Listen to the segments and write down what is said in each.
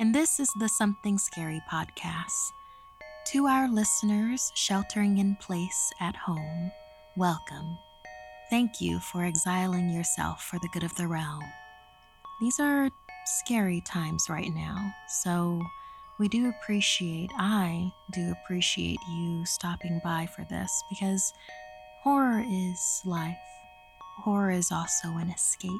and this is the Something Scary podcast. To our listeners sheltering in place at home, welcome. Thank you for exiling yourself for the good of the realm. These are scary times right now, so we do appreciate, I do appreciate you stopping by for this because horror is life. Horror is also an escape.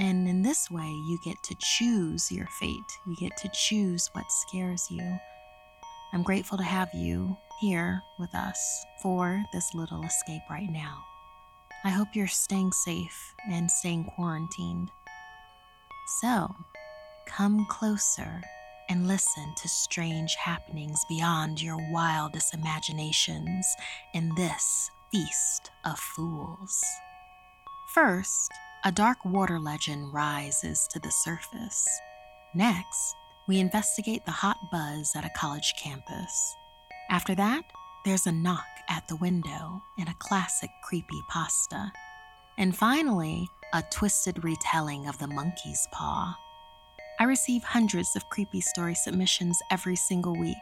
And in this way, you get to choose your fate. You get to choose what scares you. I'm grateful to have you here with us for this little escape right now. I hope you're staying safe and staying quarantined. So, come closer and listen to strange happenings beyond your wildest imaginations in this feast of fools. First, a dark water legend rises to the surface. Next, we investigate the hot buzz at a college campus. After that, there's a knock at the window in a classic creepy pasta. And finally, a twisted retelling of the monkey's paw. I receive hundreds of creepy story submissions every single week.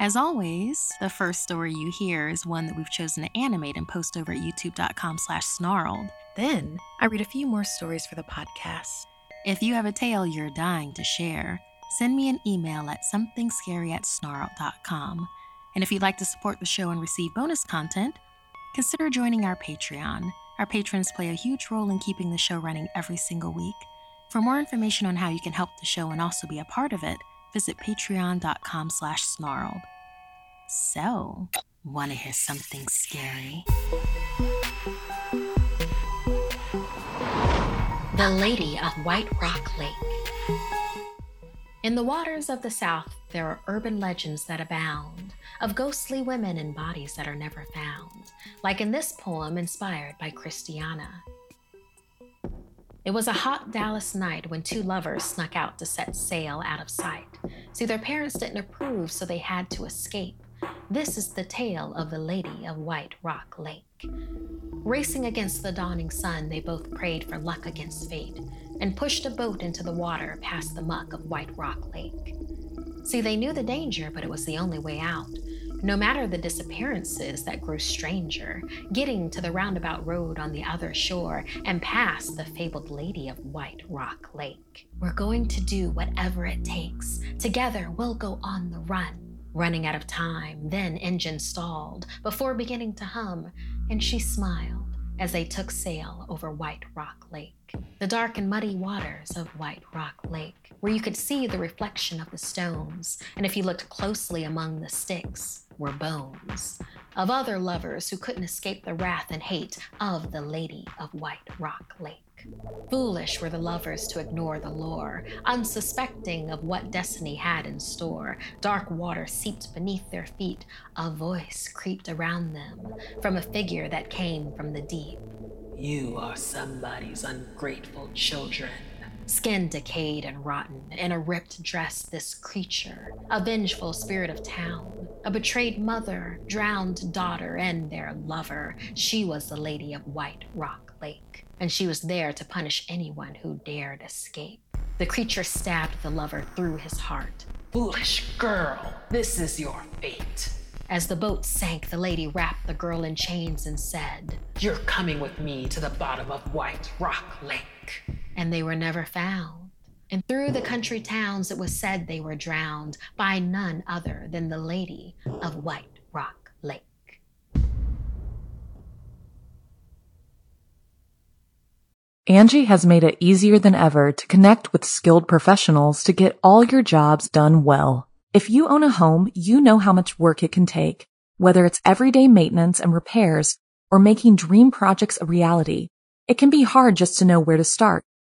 As always, the first story you hear is one that we've chosen to animate and post over at youtube.com slash snarled. Then I read a few more stories for the podcast. If you have a tale you're dying to share, send me an email at somethingscary at snarl.com. And if you'd like to support the show and receive bonus content, consider joining our Patreon. Our patrons play a huge role in keeping the show running every single week. For more information on how you can help the show and also be a part of it, visit patreon.com slash snarled. So, want to hear something scary? The Lady of White Rock Lake. In the waters of the South, there are urban legends that abound of ghostly women and bodies that are never found, like in this poem inspired by Christiana. It was a hot Dallas night when two lovers snuck out to set sail out of sight. See, their parents didn't approve, so they had to escape. This is the tale of the Lady of White Rock Lake. Racing against the dawning sun, they both prayed for luck against fate and pushed a boat into the water past the muck of White Rock Lake. See, they knew the danger, but it was the only way out. No matter the disappearances that grew stranger, getting to the roundabout road on the other shore and past the fabled Lady of White Rock Lake. We're going to do whatever it takes. Together, we'll go on the run. Running out of time, then engine stalled before beginning to hum, and she smiled as they took sail over White Rock Lake. The dark and muddy waters of White Rock Lake, where you could see the reflection of the stones, and if you looked closely among the sticks, were bones of other lovers who couldn't escape the wrath and hate of the Lady of White Rock Lake. Foolish were the lovers to ignore the lore, unsuspecting of what destiny had in store. Dark water seeped beneath their feet. A voice creeped around them from a figure that came from the deep. You are somebody's ungrateful children. Skin decayed and rotten, in a ripped dress, this creature, a vengeful spirit of town, a betrayed mother, drowned daughter, and their lover. She was the Lady of White Rock Lake, and she was there to punish anyone who dared escape. The creature stabbed the lover through his heart. Foolish girl, this is your fate. As the boat sank, the lady wrapped the girl in chains and said, You're coming with me to the bottom of White Rock Lake. And they were never found. And through the country towns, it was said they were drowned by none other than the Lady of White Rock Lake. Angie has made it easier than ever to connect with skilled professionals to get all your jobs done well. If you own a home, you know how much work it can take, whether it's everyday maintenance and repairs or making dream projects a reality. It can be hard just to know where to start,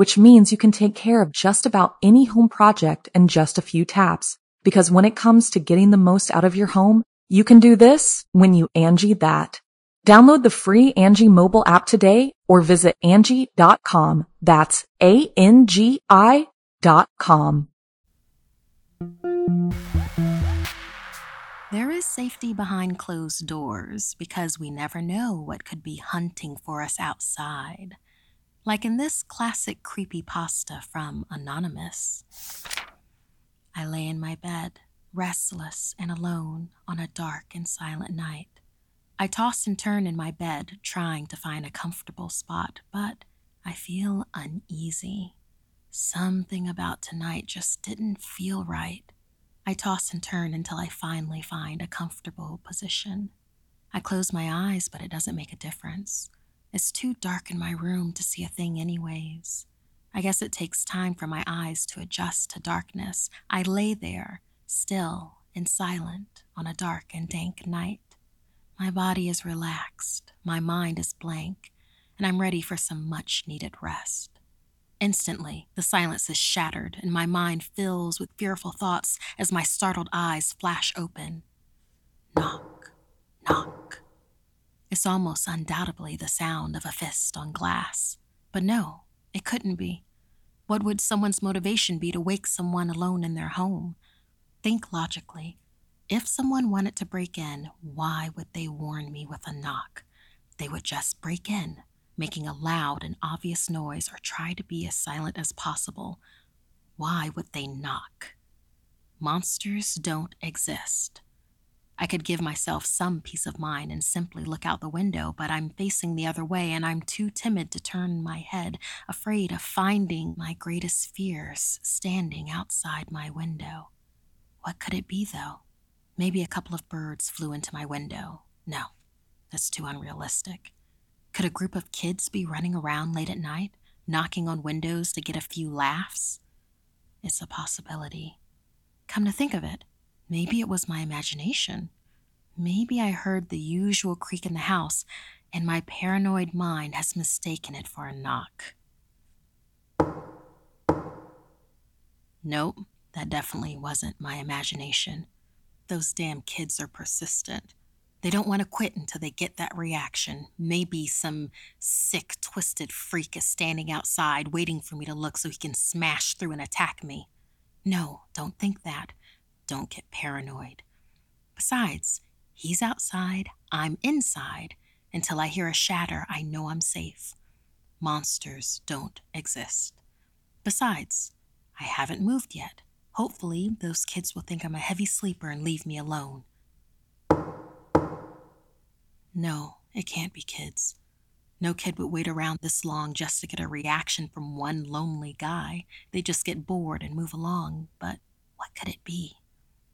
which means you can take care of just about any home project in just a few taps. Because when it comes to getting the most out of your home, you can do this when you Angie that. Download the free Angie mobile app today or visit Angie.com. That's A-N-G-I dot com. There is safety behind closed doors because we never know what could be hunting for us outside. Like in this classic creepy pasta from Anonymous. I lay in my bed, restless and alone on a dark and silent night. I toss and turn in my bed, trying to find a comfortable spot, but I feel uneasy. Something about tonight just didn't feel right. I toss and turn until I finally find a comfortable position. I close my eyes, but it doesn't make a difference. It's too dark in my room to see a thing, anyways. I guess it takes time for my eyes to adjust to darkness. I lay there, still and silent, on a dark and dank night. My body is relaxed, my mind is blank, and I'm ready for some much needed rest. Instantly, the silence is shattered, and my mind fills with fearful thoughts as my startled eyes flash open. Knock, knock. It's almost undoubtedly the sound of a fist on glass. But no, it couldn't be. What would someone's motivation be to wake someone alone in their home? Think logically. If someone wanted to break in, why would they warn me with a knock? They would just break in, making a loud and obvious noise or try to be as silent as possible. Why would they knock? Monsters don't exist. I could give myself some peace of mind and simply look out the window, but I'm facing the other way and I'm too timid to turn my head, afraid of finding my greatest fears standing outside my window. What could it be, though? Maybe a couple of birds flew into my window. No, that's too unrealistic. Could a group of kids be running around late at night, knocking on windows to get a few laughs? It's a possibility. Come to think of it, maybe it was my imagination. Maybe I heard the usual creak in the house, and my paranoid mind has mistaken it for a knock. Nope, that definitely wasn't my imagination. Those damn kids are persistent. They don't want to quit until they get that reaction. Maybe some sick, twisted freak is standing outside waiting for me to look so he can smash through and attack me. No, don't think that. Don't get paranoid. Besides, he's outside, I'm inside. Until I hear a shatter, I know I'm safe. Monsters don't exist. Besides, I haven't moved yet. Hopefully, those kids will think I'm a heavy sleeper and leave me alone. No, it can't be kids. No kid would wait around this long just to get a reaction from one lonely guy. They just get bored and move along. But what could it be?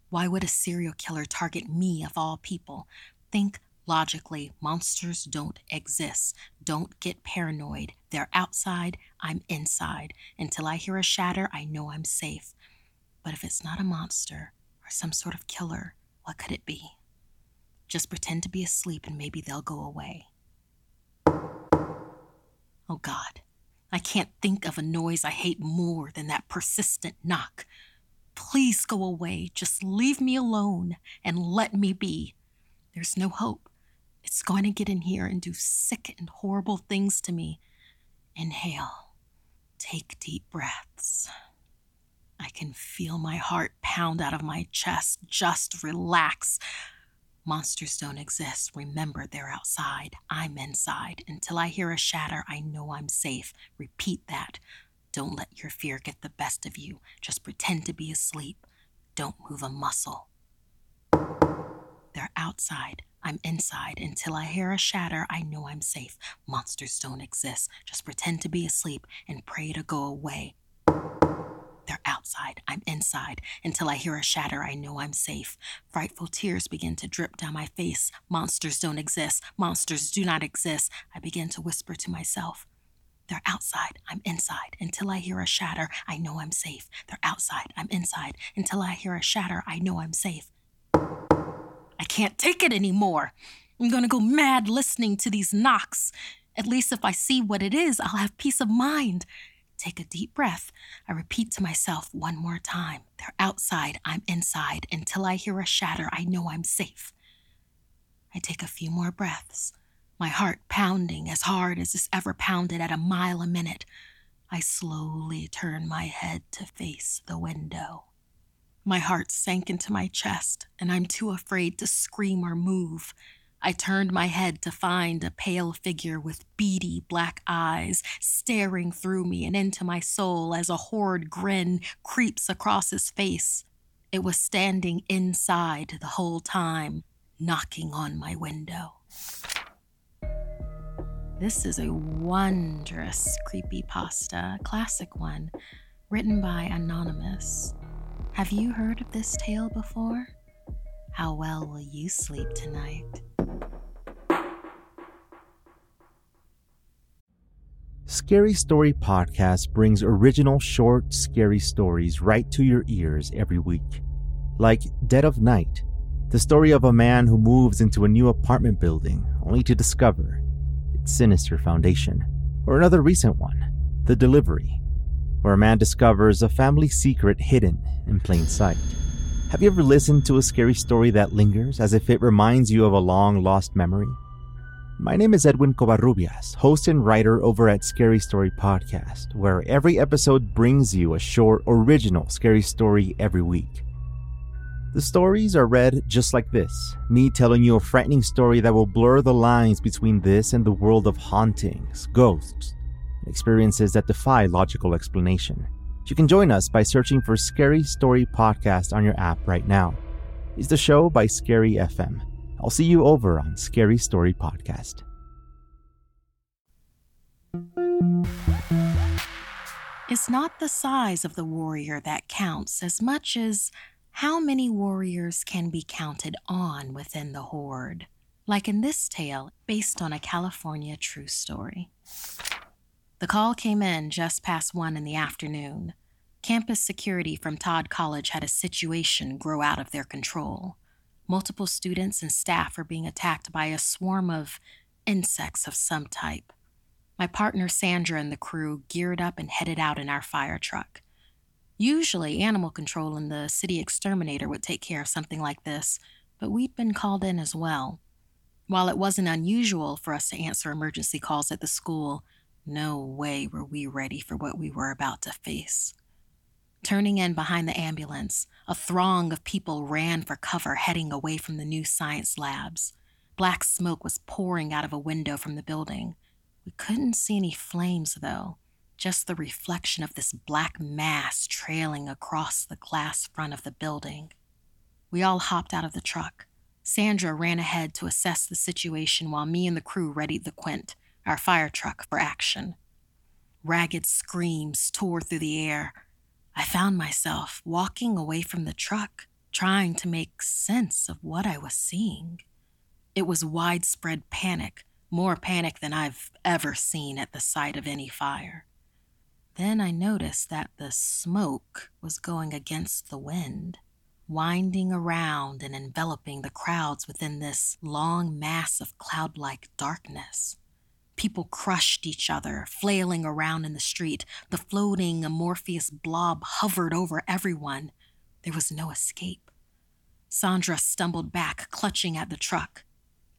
Why would a serial killer target me of all people? Think logically. Monsters don't exist. Don't get paranoid. They're outside, I'm inside. Until I hear a shatter, I know I'm safe. But if it's not a monster or some sort of killer, what could it be? Just pretend to be asleep and maybe they'll go away. Oh God, I can't think of a noise I hate more than that persistent knock. Please go away. Just leave me alone and let me be. There's no hope. It's going to get in here and do sick and horrible things to me. Inhale. Take deep breaths. I can feel my heart pound out of my chest. Just relax. Monsters don't exist. Remember, they're outside. I'm inside. Until I hear a shatter, I know I'm safe. Repeat that. Don't let your fear get the best of you. Just pretend to be asleep. Don't move a muscle. They're outside. I'm inside. Until I hear a shatter, I know I'm safe. Monsters don't exist. Just pretend to be asleep and pray to go away. They're outside I'm inside. Until I hear a shatter, I know I'm safe. Frightful tears begin to drip down my face. Monsters don't exist. Monsters do not exist. I begin to whisper to myself. They're outside, I'm inside. Until I hear a shatter, I know I'm safe. They're outside, I'm inside. Until I hear a shatter, I know I'm safe. I can't take it anymore. I'm gonna go mad listening to these knocks. At least if I see what it is, I'll have peace of mind. Take a deep breath. I repeat to myself one more time. They're outside, I'm inside. Until I hear a shatter, I know I'm safe. I take a few more breaths, my heart pounding as hard as it's ever pounded at a mile a minute. I slowly turn my head to face the window. My heart sank into my chest, and I'm too afraid to scream or move. I turned my head to find a pale figure with beady black eyes staring through me and into my soul as a horrid grin creeps across his face. It was standing inside the whole time, knocking on my window. This is a wondrous creepy pasta, classic one, written by Anonymous. Have you heard of this tale before? How well will you sleep tonight? Scary Story Podcast brings original short, scary stories right to your ears every week. Like Dead of Night, the story of a man who moves into a new apartment building only to discover sinister foundation. Or another recent one, The Delivery, where a man discovers a family secret hidden in plain sight. Have you ever listened to a scary story that lingers as if it reminds you of a long lost memory? My name is Edwin Covarrubias, host and writer over at Scary Story Podcast, where every episode brings you a short, original scary story every week. The stories are read just like this me telling you a frightening story that will blur the lines between this and the world of hauntings, ghosts, experiences that defy logical explanation. You can join us by searching for Scary Story Podcast on your app right now. It's the show by Scary FM. I'll see you over on Scary Story Podcast. It's not the size of the warrior that counts as much as how many warriors can be counted on within the horde, like in this tale based on a California true story. The call came in just past one in the afternoon. Campus security from Todd College had a situation grow out of their control. Multiple students and staff were being attacked by a swarm of insects of some type. My partner Sandra and the crew geared up and headed out in our fire truck. Usually, animal control and the city exterminator would take care of something like this, but we'd been called in as well. While it wasn't unusual for us to answer emergency calls at the school, no way were we ready for what we were about to face. Turning in behind the ambulance, a throng of people ran for cover heading away from the new science labs. Black smoke was pouring out of a window from the building. We couldn't see any flames, though, just the reflection of this black mass trailing across the glass front of the building. We all hopped out of the truck. Sandra ran ahead to assess the situation while me and the crew readied the Quint, our fire truck, for action. Ragged screams tore through the air. I found myself walking away from the truck, trying to make sense of what I was seeing. It was widespread panic, more panic than I've ever seen at the sight of any fire. Then I noticed that the smoke was going against the wind, winding around and enveloping the crowds within this long mass of cloud like darkness. People crushed each other, flailing around in the street. The floating, amorphous blob hovered over everyone. There was no escape. Sandra stumbled back, clutching at the truck.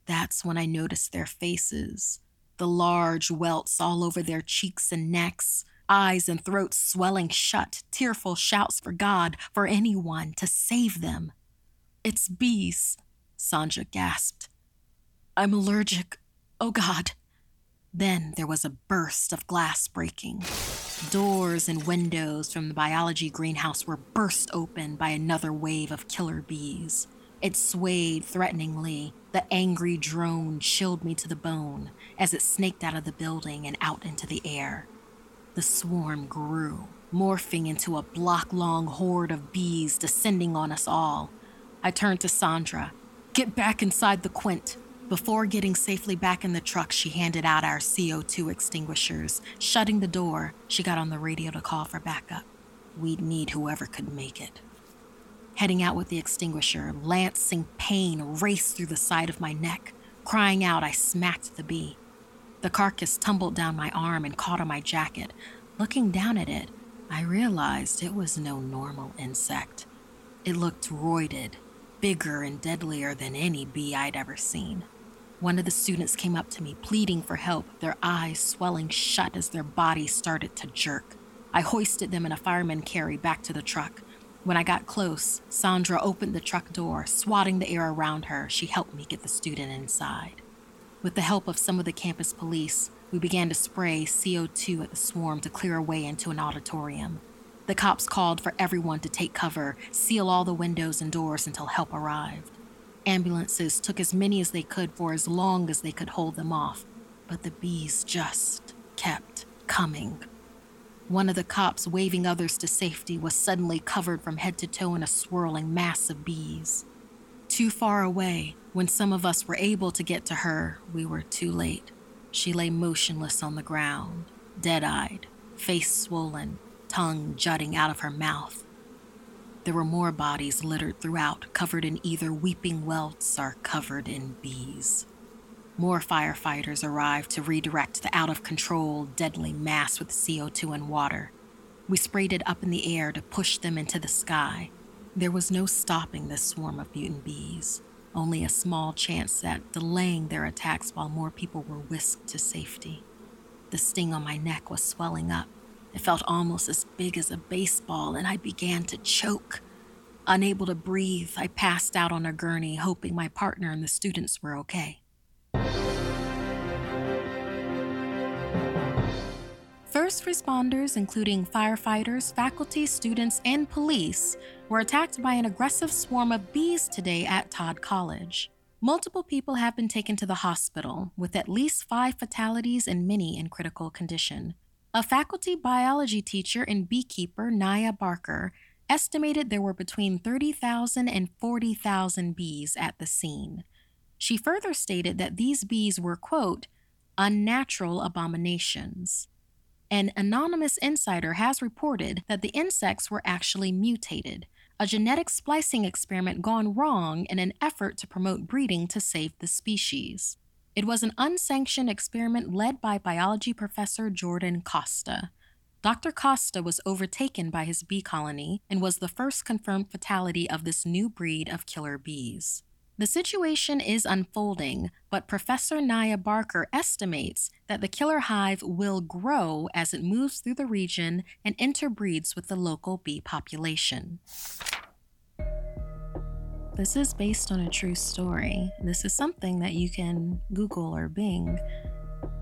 That's when I noticed their faces the large welts all over their cheeks and necks, eyes and throats swelling shut, tearful shouts for God, for anyone to save them. It's bees, Sandra gasped. I'm allergic. Oh God. Then there was a burst of glass breaking. Doors and windows from the biology greenhouse were burst open by another wave of killer bees. It swayed threateningly. The angry drone chilled me to the bone as it snaked out of the building and out into the air. The swarm grew, morphing into a block long horde of bees descending on us all. I turned to Sandra. Get back inside the Quint. Before getting safely back in the truck, she handed out our CO2 extinguishers. Shutting the door, she got on the radio to call for backup. We'd need whoever could make it. Heading out with the extinguisher, lancing pain raced through the side of my neck. Crying out, I smacked the bee. The carcass tumbled down my arm and caught on my jacket. Looking down at it, I realized it was no normal insect. It looked roided, bigger and deadlier than any bee I'd ever seen. One of the students came up to me, pleading for help, their eyes swelling shut as their bodies started to jerk. I hoisted them in a fireman carry back to the truck. When I got close, Sandra opened the truck door. Swatting the air around her, she helped me get the student inside. With the help of some of the campus police, we began to spray CO2 at the swarm to clear a way into an auditorium. The cops called for everyone to take cover, seal all the windows and doors until help arrived. Ambulances took as many as they could for as long as they could hold them off, but the bees just kept coming. One of the cops, waving others to safety, was suddenly covered from head to toe in a swirling mass of bees. Too far away, when some of us were able to get to her, we were too late. She lay motionless on the ground, dead eyed, face swollen, tongue jutting out of her mouth. There were more bodies littered throughout, covered in either weeping welts or covered in bees. More firefighters arrived to redirect the out of control, deadly mass with CO2 and water. We sprayed it up in the air to push them into the sky. There was no stopping this swarm of mutant bees, only a small chance at delaying their attacks while more people were whisked to safety. The sting on my neck was swelling up. It felt almost as big as a baseball, and I began to choke. Unable to breathe, I passed out on a gurney, hoping my partner and the students were okay. First responders, including firefighters, faculty, students, and police, were attacked by an aggressive swarm of bees today at Todd College. Multiple people have been taken to the hospital, with at least five fatalities and many in critical condition. A faculty biology teacher and beekeeper, Naya Barker, estimated there were between 30,000 and 40,000 bees at the scene. She further stated that these bees were, quote, unnatural abominations. An anonymous insider has reported that the insects were actually mutated, a genetic splicing experiment gone wrong in an effort to promote breeding to save the species. It was an unsanctioned experiment led by biology professor Jordan Costa. Dr. Costa was overtaken by his bee colony and was the first confirmed fatality of this new breed of killer bees. The situation is unfolding, but Professor Naya Barker estimates that the killer hive will grow as it moves through the region and interbreeds with the local bee population. This is based on a true story. This is something that you can Google or Bing.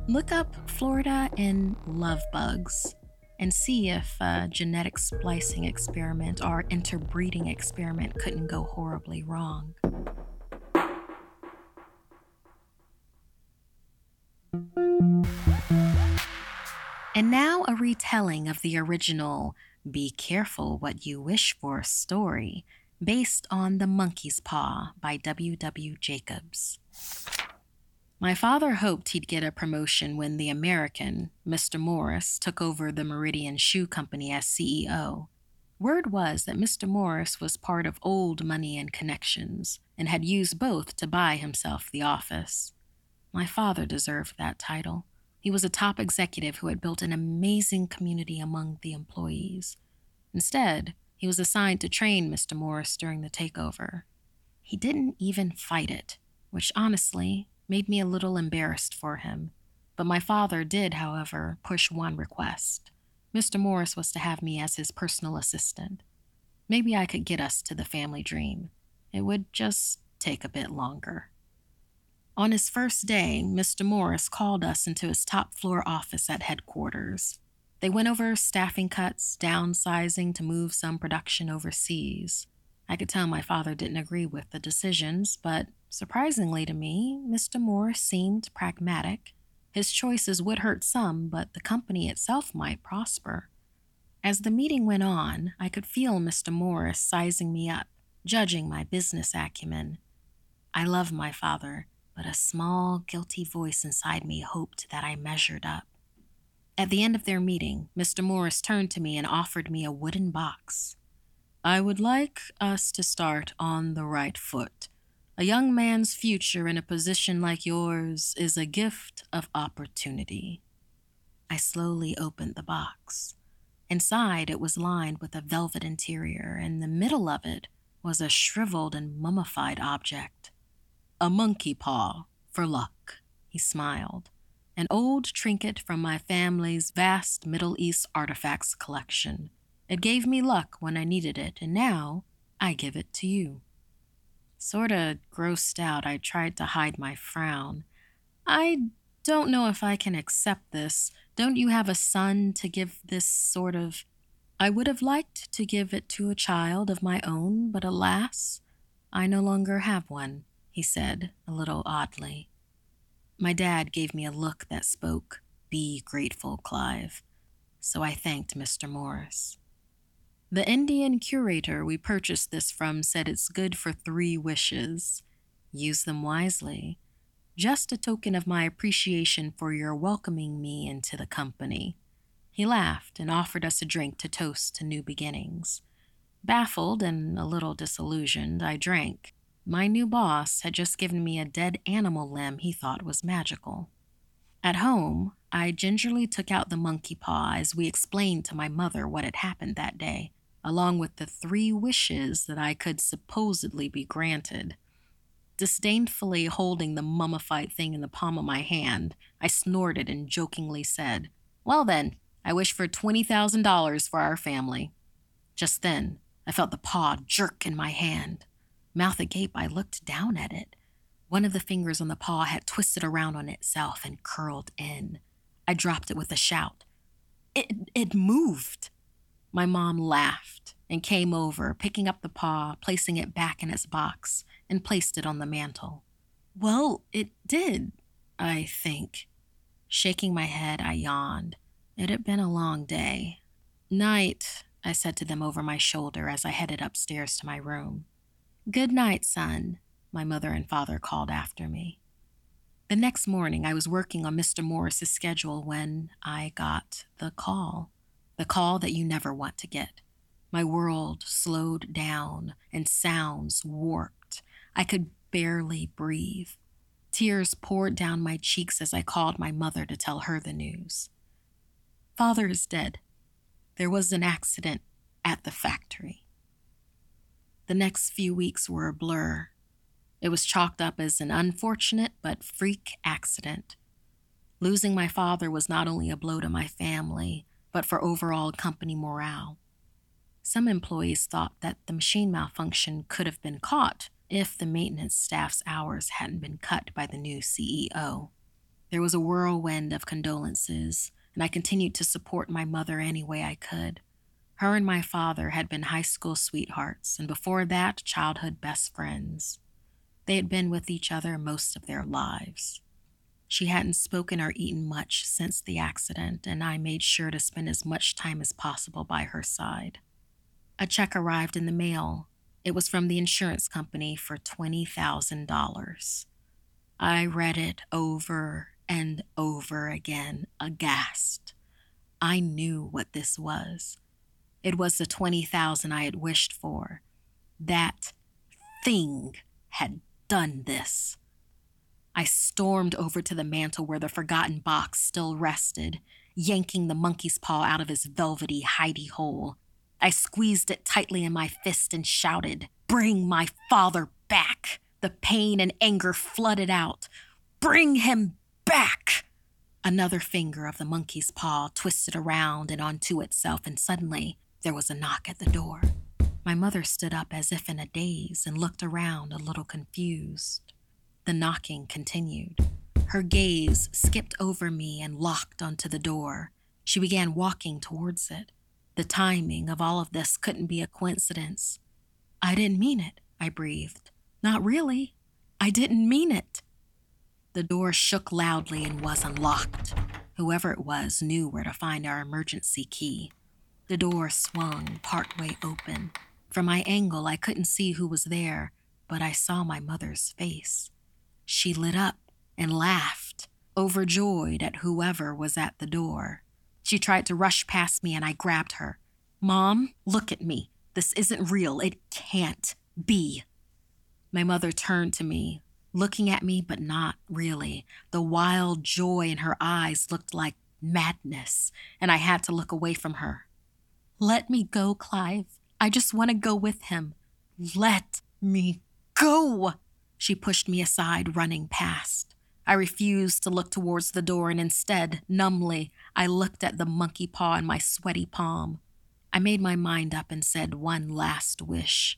Look up Florida and love bugs and see if a genetic splicing experiment or interbreeding experiment couldn't go horribly wrong. And now a retelling of the original Be Careful What You Wish For story, based on The Monkey's Paw by W. W. Jacobs. My father hoped he'd get a promotion when the American, Mr. Morris, took over the Meridian Shoe Company as CEO. Word was that Mr. Morris was part of old money and connections and had used both to buy himself the office. My father deserved that title. He was a top executive who had built an amazing community among the employees. Instead, he was assigned to train Mr. Morris during the takeover. He didn't even fight it, which honestly made me a little embarrassed for him. But my father did, however, push one request. Mr. Morris was to have me as his personal assistant. Maybe I could get us to the family dream. It would just take a bit longer. On his first day, Mr. Morris called us into his top floor office at headquarters. They went over staffing cuts, downsizing to move some production overseas. I could tell my father didn't agree with the decisions, but surprisingly to me, Mr. Morris seemed pragmatic. His choices would hurt some, but the company itself might prosper. As the meeting went on, I could feel Mr. Morris sizing me up, judging my business acumen. I love my father, but a small, guilty voice inside me hoped that I measured up. At the end of their meeting, Mr. Morris turned to me and offered me a wooden box. I would like us to start on the right foot. A young man's future in a position like yours is a gift of opportunity. I slowly opened the box. Inside, it was lined with a velvet interior, and the middle of it was a shriveled and mummified object. A monkey paw for luck, he smiled. An old trinket from my family's vast Middle East artifacts collection. It gave me luck when I needed it, and now I give it to you. Sorta grossed out, I tried to hide my frown. I don't know if I can accept this. Don't you have a son to give this sort of. I would have liked to give it to a child of my own, but alas, I no longer have one he said, a little oddly. My dad gave me a look that spoke, Be grateful, Clive. So I thanked Mr. Morris. The Indian curator we purchased this from said it's good for three wishes. Use them wisely. Just a token of my appreciation for your welcoming me into the company. He laughed and offered us a drink to toast to new beginnings. Baffled and a little disillusioned, I drank. My new boss had just given me a dead animal limb he thought was magical. At home, I gingerly took out the monkey paw as we explained to my mother what had happened that day, along with the three wishes that I could supposedly be granted. Disdainfully holding the mummified thing in the palm of my hand, I snorted and jokingly said, Well then, I wish for $20,000 for our family. Just then, I felt the paw jerk in my hand. Mouth agape, I looked down at it. One of the fingers on the paw had twisted around on itself and curled in. I dropped it with a shout. It, it moved. My mom laughed and came over, picking up the paw, placing it back in its box, and placed it on the mantel. Well, it did, I think. Shaking my head, I yawned. It had been a long day. Night, I said to them over my shoulder as I headed upstairs to my room. Good night, son, my mother and father called after me. The next morning, I was working on Mr. Morris's schedule when I got the call. The call that you never want to get. My world slowed down and sounds warped. I could barely breathe. Tears poured down my cheeks as I called my mother to tell her the news. Father is dead. There was an accident at the factory. The next few weeks were a blur. It was chalked up as an unfortunate but freak accident. Losing my father was not only a blow to my family, but for overall company morale. Some employees thought that the machine malfunction could have been caught if the maintenance staff's hours hadn't been cut by the new CEO. There was a whirlwind of condolences, and I continued to support my mother any way I could. Her and my father had been high school sweethearts, and before that, childhood best friends. They had been with each other most of their lives. She hadn't spoken or eaten much since the accident, and I made sure to spend as much time as possible by her side. A check arrived in the mail. It was from the insurance company for $20,000. I read it over and over again, aghast. I knew what this was. It was the 20,000 I had wished for. That thing had done this. I stormed over to the mantel where the forgotten box still rested, yanking the monkey's paw out of his velvety hidey hole. I squeezed it tightly in my fist and shouted, Bring my father back! The pain and anger flooded out. Bring him back! Another finger of the monkey's paw twisted around and onto itself, and suddenly there was a knock at the door. My mother stood up as if in a daze and looked around a little confused. The knocking continued. Her gaze skipped over me and locked onto the door. She began walking towards it. The timing of all of this couldn't be a coincidence. I didn't mean it, I breathed. Not really. I didn't mean it. The door shook loudly and was unlocked. Whoever it was knew where to find our emergency key. The door swung partway open. From my angle, I couldn't see who was there, but I saw my mother's face. She lit up and laughed, overjoyed at whoever was at the door. She tried to rush past me, and I grabbed her. Mom, look at me. This isn't real. It can't be. My mother turned to me, looking at me, but not really. The wild joy in her eyes looked like madness, and I had to look away from her. Let me go, Clive. I just want to go with him. Let me go. She pushed me aside, running past. I refused to look towards the door, and instead, numbly, I looked at the monkey paw in my sweaty palm. I made my mind up and said one last wish.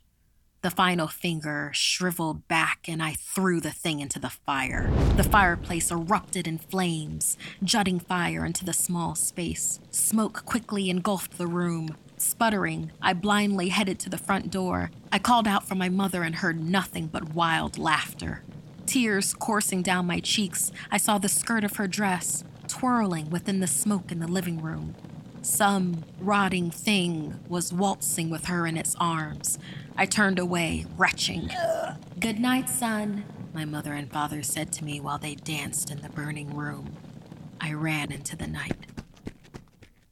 The final finger shriveled back, and I threw the thing into the fire. The fireplace erupted in flames, jutting fire into the small space. Smoke quickly engulfed the room. Sputtering, I blindly headed to the front door. I called out for my mother and heard nothing but wild laughter. Tears coursing down my cheeks, I saw the skirt of her dress twirling within the smoke in the living room. Some rotting thing was waltzing with her in its arms. I turned away, retching. Good night, son, my mother and father said to me while they danced in the burning room. I ran into the night.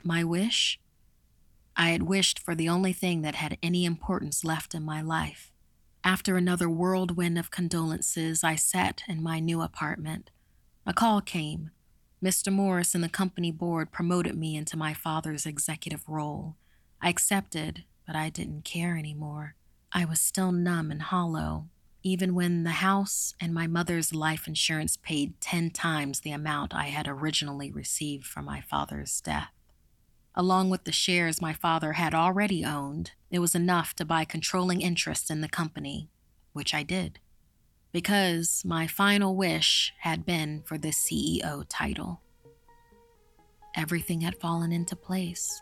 My wish? I had wished for the only thing that had any importance left in my life. After another whirlwind of condolences, I sat in my new apartment. A call came. Mr. Morris and the company board promoted me into my father's executive role. I accepted, but I didn't care anymore. I was still numb and hollow, even when the house and my mother's life insurance paid 10 times the amount I had originally received from my father's death. Along with the shares my father had already owned, it was enough to buy controlling interest in the company, which I did. Because my final wish had been for the CEO title. Everything had fallen into place.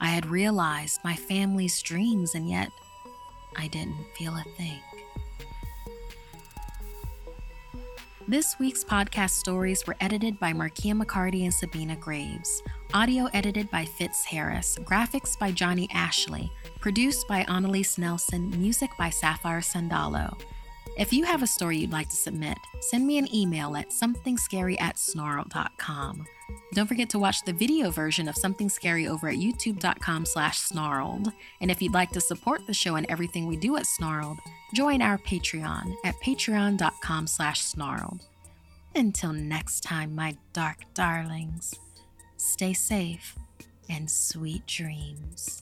I had realized my family's dreams, and yet I didn't feel a thing. This week's podcast stories were edited by Markia McCarty and Sabina Graves, audio edited by Fitz Harris, graphics by Johnny Ashley, produced by Annalise Nelson, music by Sapphire Sandalo. If you have a story you'd like to submit, send me an email at somethingscary at. Don't forget to watch the video version of Something Scary over at youtube.com slash snarled. And if you'd like to support the show and everything we do at Snarled, join our Patreon at patreon.com slash snarled. Until next time, my dark darlings, stay safe and sweet dreams.